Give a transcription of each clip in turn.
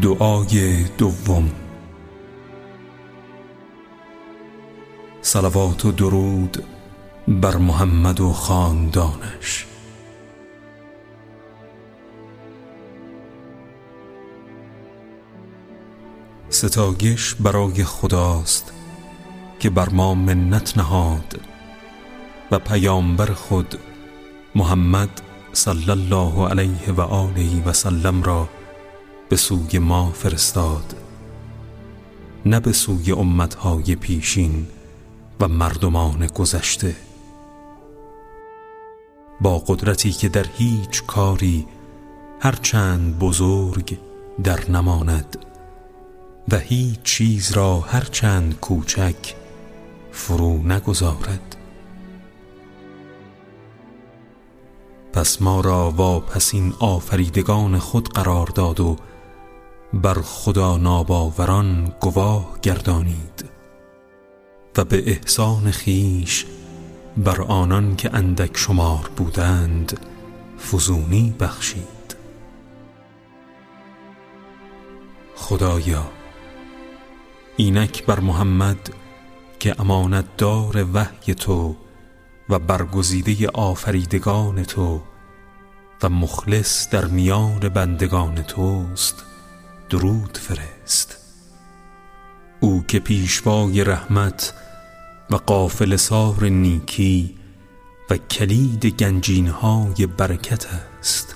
دعای دوم. صلوات و درود بر محمد و خاندانش. ستایش برای خداست که بر ما منت نهاد و پیامبر خود محمد صلی الله علیه و آله و سلم را به سوی ما فرستاد. نه به سوی امتهای پیشین و مردمان گذشته. با قدرتی که در هیچ کاری هرچند بزرگ در نماند و هیچ چیز را هرچند کوچک فرو نگذارد. پس ما را واپسین آفریدگان خود قرار داد و بر خدا ناباوران گواه گردانید و به احسان خیش بر آنان که اندک شمار بودند فزونی بخشید. خدایا اینک بر محمد که امانت دار وحی تو و برگزیده آفریدگان تو و مخلص در میان بندگان توست درود فرست. او که پیشوای رحمت و قافل سار نیکی و کلید گنجینهای برکت است.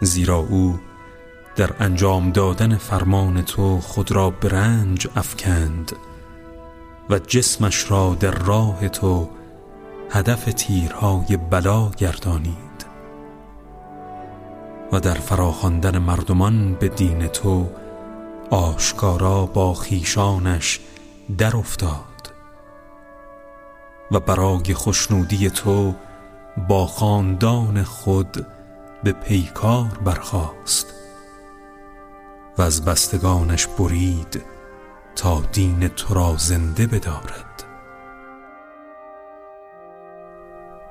زیرا او در انجام دادن فرمان تو خود را برنج افکند و جسمش را در راه تو هدف تیرهای بلا گردانید. و در فراخواندن مردمان به دین تو آشکارا با خیشانش در افتاد و برای خوشنودی تو با خاندان خود به پیکار برخاست و از بستگانش برید تا دین تو را زنده بدارد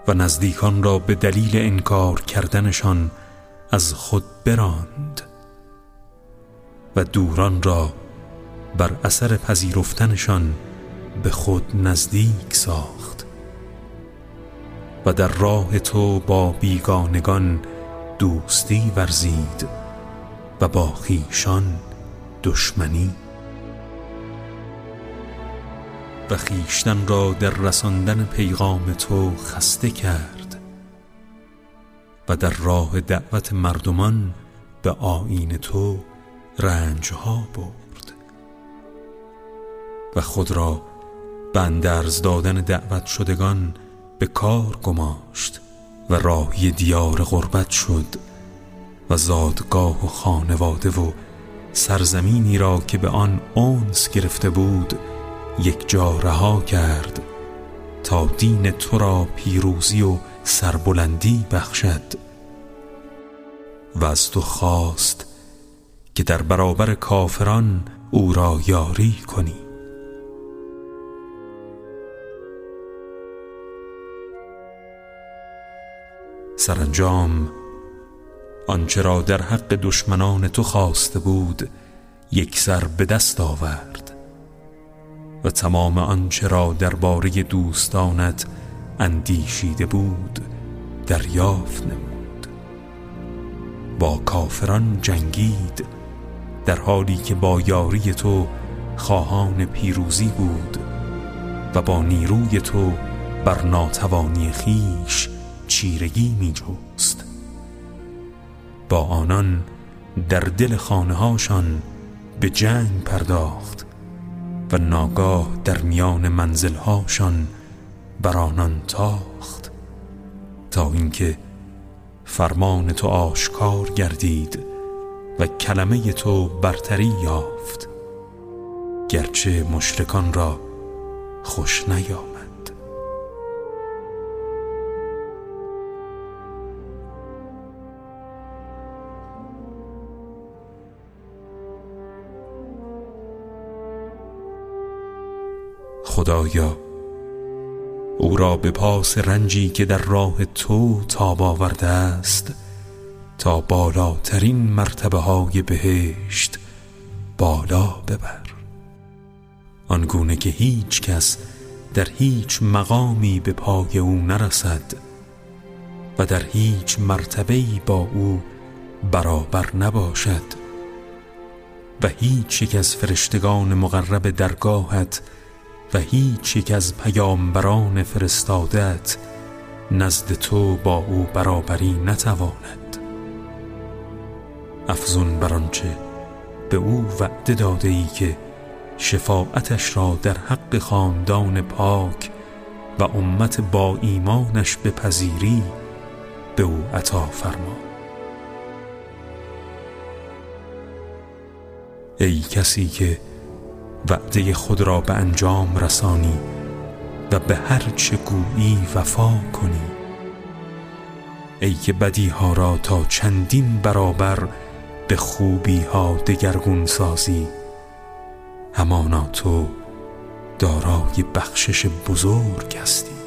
و نزدیکان را به دلیل انکار کردنشان از خود براند و دوران را بر اثر پذیرفتنشان به خود نزدیک ساخت و در راه تو با بیگانگان دوستی ورزید و با خیشان دشمنی. و خیشتن را در رساندن پیغام تو خسته کرد. و در راه دعوت مردمان به آین تو رنجها برد. و خود را بندرز دادن دعوت شدگان به کار گماشت و راهی دیار غربت شد و زادگاه و خانواده و سرزمینی را که به آن اونس گرفته بود یک جا رها کرد تا دین تو را پیروزی و سربلندی بخشد و از تو خواست که در برابر کافران او را یاری کنی. سرانجام آنچه را در حق دشمنان تو خواسته بود یک سر به دست آورد و تمام آنچه را درباره دوستانت اندیشیده بود دریافت نمود. با کافران جنگید در حالی که با یاری تو خواهان پیروزی بود و با نیروی تو بر ناتوانی خیش چیرگی می جوست با آنان در دل خانه هاشان به جنگ پرداخت و ناگاه در میان منزلهاشان بر آنان تاخت تا اینکه فرمان تو آشکار گردید و کلمه تو برتری یافت گرچه مشرکان را خوش نیامد. خدایا او را به پاس رنجی که در راه تو تاب آورده است تا بالاترین مرتبه های بهشت بالا ببر. آنگونه که هیچ کس در هیچ مقامی به پای او نرسد و در هیچ مرتبه‌ای با او برابر نباشد و هیچ یک از فرشتگان مقرب درگاهت و هیچ یک از پیامبران فرستادت نزد تو با او برابری نتواند. افزون بر آنچه به او وعده داده ای که شفاعتش را در حق خاندان پاک و امت با ایمانش پذیری به او عطا فرما. ای کسی که وعده خود را به انجام رسانی و به هر چه گویی وفا کنی. ای که بدی ها را تا چندین برابر به خوبی ها دگرگون سازی همانا تو دارای بخشش بزرگ هستی.